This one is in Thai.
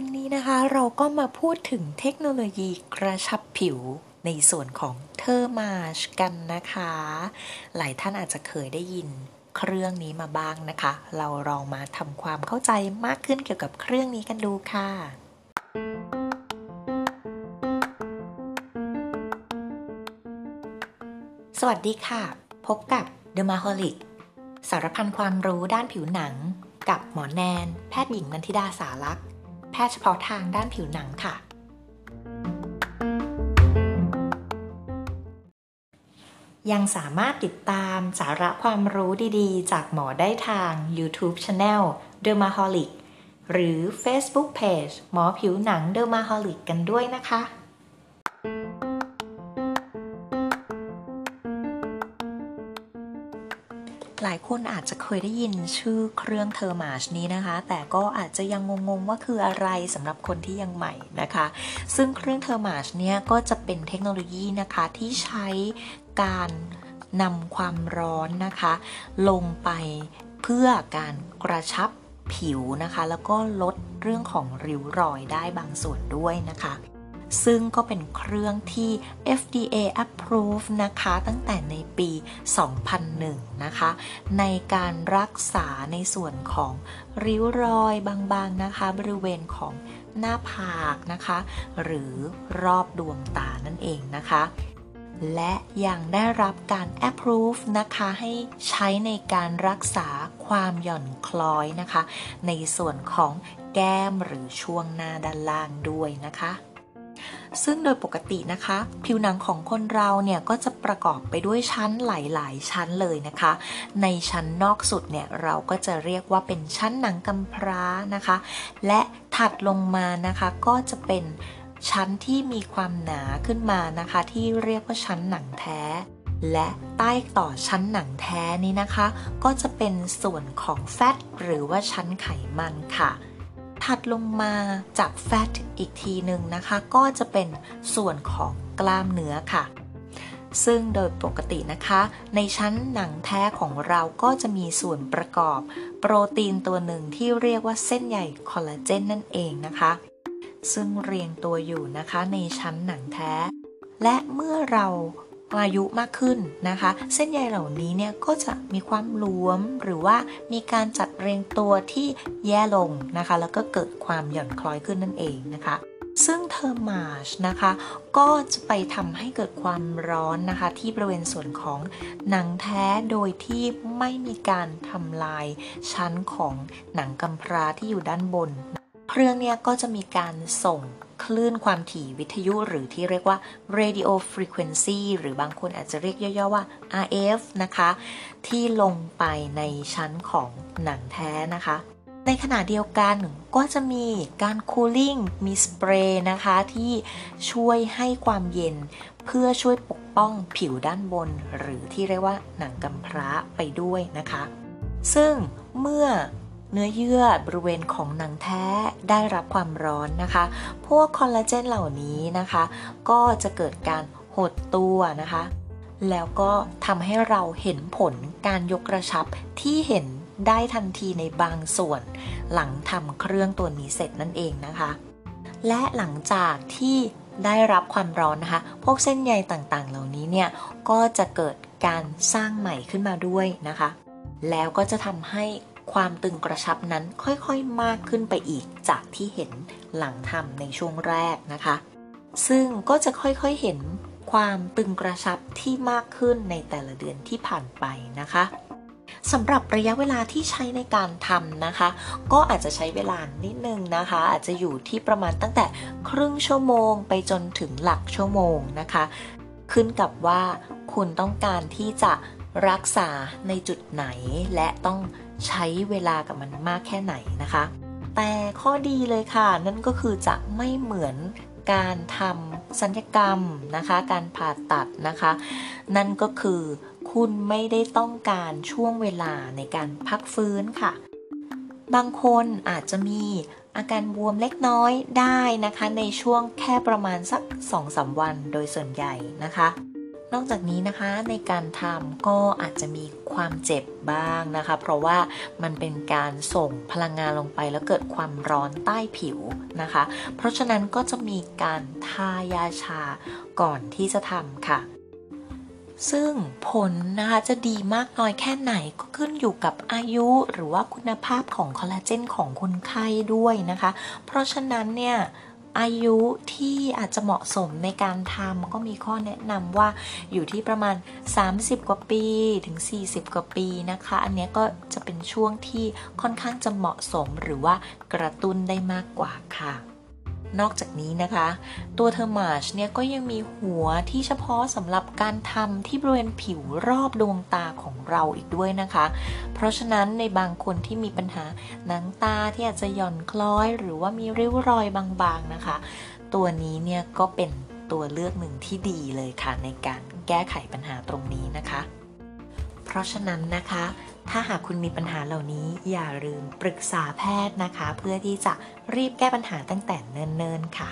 วันนี้นะคะเราก็มาพูดถึงเทคโนโลยีกระชับผิวในส่วนของเทอร์มาชกันนะคะ หลายท่านอาจจะเคยได้ยินเครื่องนี้มาบ้างนะคะ เราลองมาทำความเข้าใจมากขึ้นเกี่ยวกับเครื่องนี้กันดูค่ะสวัสดีค่ะ พบกับ The m a h o l i c สารพันความรู้ด้านผิวหนัง กับหมอแนน แพทย์หญิงนันทิดาสารักษ์ พทย์เฉพาะทางด้านผิวหนังค่ะ ยังสามารถติดตามสาระความรู้ดีๆ จากหมอได้ทาง YouTube Channel Dermaholic หรือ Facebook Page หมอผิวหนัง Dermaholic กันด้วยนะคะ หลายคนอาจจะเคยได้ยินชื่อเครื่อง Thermage นี้นะคะ แต่ก็อาจจะยังงงๆว่าคืออะไรสำหรับคนที่ยังใหม่นะคะ ซึ่งเครื่อง Thermage เนี่ยก็จะเป็นเทคโนโลยีนะคะที่ใช้การนำความร้อนนะคะ ลงไปเพื่อการกระชับผิวนะคะ แล้วก็ลดเรื่องของริ้วรอยได้บางส่วนด้วยนะคะ ซึ่งก็เป็นเครื่องที่ FDA approve นะคะตั้งแต่ในปี 2001 นะคะ ในการรักษาในส่วนของริ้วรอยบางๆนะคะ บริเวณของหน้าผากนะคะ หรือรอบดวงตานั่นเองนะคะและยังได้รับการ approve นะคะ ให้ใช้ในการรักษาความหย่อนคล้อยนะคะ ในส่วนของแก้มหรือช่วงหน้าด้านล่างด้วยนะคะ ซึ่งโดยปกตินะคะ ผิวหนังของคนเราเนี่ยก็จะประกอบไปด้วยชั้นหลาย ๆ ชั้นเลยนะคะ ในชั้นนอกสุดเนี่ยเราก็จะเรียกว่าเป็นชั้นหนังกำพร้านะคะ และถัดลงมานะคะก็จะเป็นชั้นที่มีความหนาขึ้นมานะคะ ที่เรียกว่าชั้นหนังแท้ และใต้ต่อชั้นหนังแท้นี้นะคะ ก็จะเป็นส่วนของแฟตหรือว่าชั้นไขมันค่ะ ถัดลงมาจากแฟตอีกทีหนึ่งนะคะ ก็จะเป็นส่วนของกล้ามเนื้อค่ะ ซึ่งโดยปกตินะคะ ในชั้นหนังแท้ของเราก็จะมีส่วนประกอบ โปรตีนตัวหนึ่งที่เรียกว่าเส้นใยคอลลาเจนนั่นเองนะคะ ซึ่งเรียงตัวอยู่นะคะในชั้นหนังแท้ และเมื่อเรา อายุมากขึ้นนะคะ เส้นใยเหล่านี้เนี่ยก็จะมีความหลวมหรือว่ามีการจัดเรียงตัวที่แย่ลงนะคะ แล้วก็เกิดความหย่อนคล้อยขึ้นนั่นเองนะคะซึ่งเทอร์มาชนะคะ ก็จะไปทำให้เกิดความร้อนนะคะ ที่บริเวณส่วนของหนังแท้โดยที่ไม่มีการทำลายชั้นของหนังกำพร้าที่อยู่ด้านบน เครื่องเนี้ยก็จะมีการส่งคลื่นความถี่วิทยุหรือที่เรียกว่า radio frequency หรือบางคนอาจจะเรียกย่อๆว่า RF นะคะ ที่ลงไปในชั้นของหนังแท้นะคะ ในขณะเดียวกันก็จะมีการคูลิ่งมีสเปรย์นะคะ ที่ช่วยให้ความเย็นเพื่อช่วยปกป้องผิวด้านบน หรือที่เรียกว่าหนังกำพร้าไปด้วยนะคะ ซึ่งเมื่อ เนื้อเยื่อบริเวณของหนังแท้ได้รับความร้อนนะคะ พวกคอลลาเจนเหล่านี้นะคะ ก็จะเกิดการหดตัวนะคะ แล้วก็ทำให้เราเห็นผลการยกกระชับที่เห็นได้ทันทีในบางส่วน หลังทำเครื่องตัวนี้เสร็จนั่นเองนะคะ และหลังจากที่ได้รับความร้อนนะคะ พวกเส้นใยต่างๆ เหล่านี้เนี่ย ก็จะเกิดการสร้างใหม่ขึ้นมาด้วยนะคะ แล้วก็จะทำให้ ความตึงกระชับนั้นค่อยๆมากขึ้นไปอีกจากที่เห็นหลังทำในช่วงแรกนะคะ ซึ่งก็จะค่อยๆเห็นความตึงกระชับที่มากขึ้นในแต่ละเดือนที่ผ่านไปนะคะสำหรับระยะเวลาที่ใช้ในการทำนะคะ ก็อาจจะใช้เวลานิดนึงนะคะ อาจจะอยู่ที่ประมาณตั้งแต่ครึ่งชั่วโมงไปจนถึงหลักชั่วโมงนะคะ ขึ้นกับว่าคุณต้องการที่จะรักษาในจุดไหนและต้อง ใช้เวลากับมันมากแค่ไหนนะคะ แต่ข้อดีเลยค่ะ นั่นก็คือจะไม่เหมือนการทำสัญญกรรมนะคะ การผ่าตัดนะคะ นั่นก็คือคุณไม่ได้ต้องการช่วงเวลาในการพักฟื้นค่ะ บางคนอาจจะมีอาการบวมเล็กน้อยได้นะคะ ในช่วงแค่ประมาณสัก 2-3 วันโดยส่วนใหญ่นะคะ นอกจากนี้นะคะในการทำก็อาจจะมี ความเจ็บบ้างนะคะ เพราะว่ามันเป็นการส่งพลังงานลงไปแล้วเกิดความร้อนใต้ผิวนะคะ เพราะฉะนั้นก็จะมีการทายาชาก่อนที่จะทำค่ะซึ่งผลนะคะจะดีมากน้อยแค่ไหนก็ขึ้นอยู่กับอายุหรือว่าคุณภาพของคอลลาเจนของคนไข้ด้วยนะคะ เพราะฉะนั้นเนี่ย อายุที่อาจจะเหมาะสมในการทำก็มีข้อแนะนำว่าอยู่ที่ประมาณ 30 กว่าปีถึง 40 กว่าปีนะคะ อันนี้ก็จะเป็นช่วงที่ค่อนข้างจะเหมาะสมหรือว่ากระตุ้นได้มากกว่าค่ะ นอกจากนี้นะคะ ตัวเทอร์มาชเนี่ยก็ยังมีหัวที่เฉพาะสำหรับการทำที่บริเวณผิวรอบดวงตาของเราอีกด้วยนะคะ เพราะฉะนั้นในบางคนที่มีปัญหาหนังตาที่อาจจะหย่อนคล้อย หรือว่ามีริ้วรอยบางๆนะคะ ตัวนี้เนี่ยก็เป็นตัวเลือกหนึ่งที่ดีเลยค่ะ ในการแก้ไขปัญหาตรงนี้นะคะ เพราะฉะนั้นนะคะ ถ้าหากคุณมีปัญหาเหล่านี้อย่าลืมปรึกษาแพทย์นะคะ เพื่อที่จะรีบแก้ปัญหาตั้งแต่เนิ่นๆค่ะ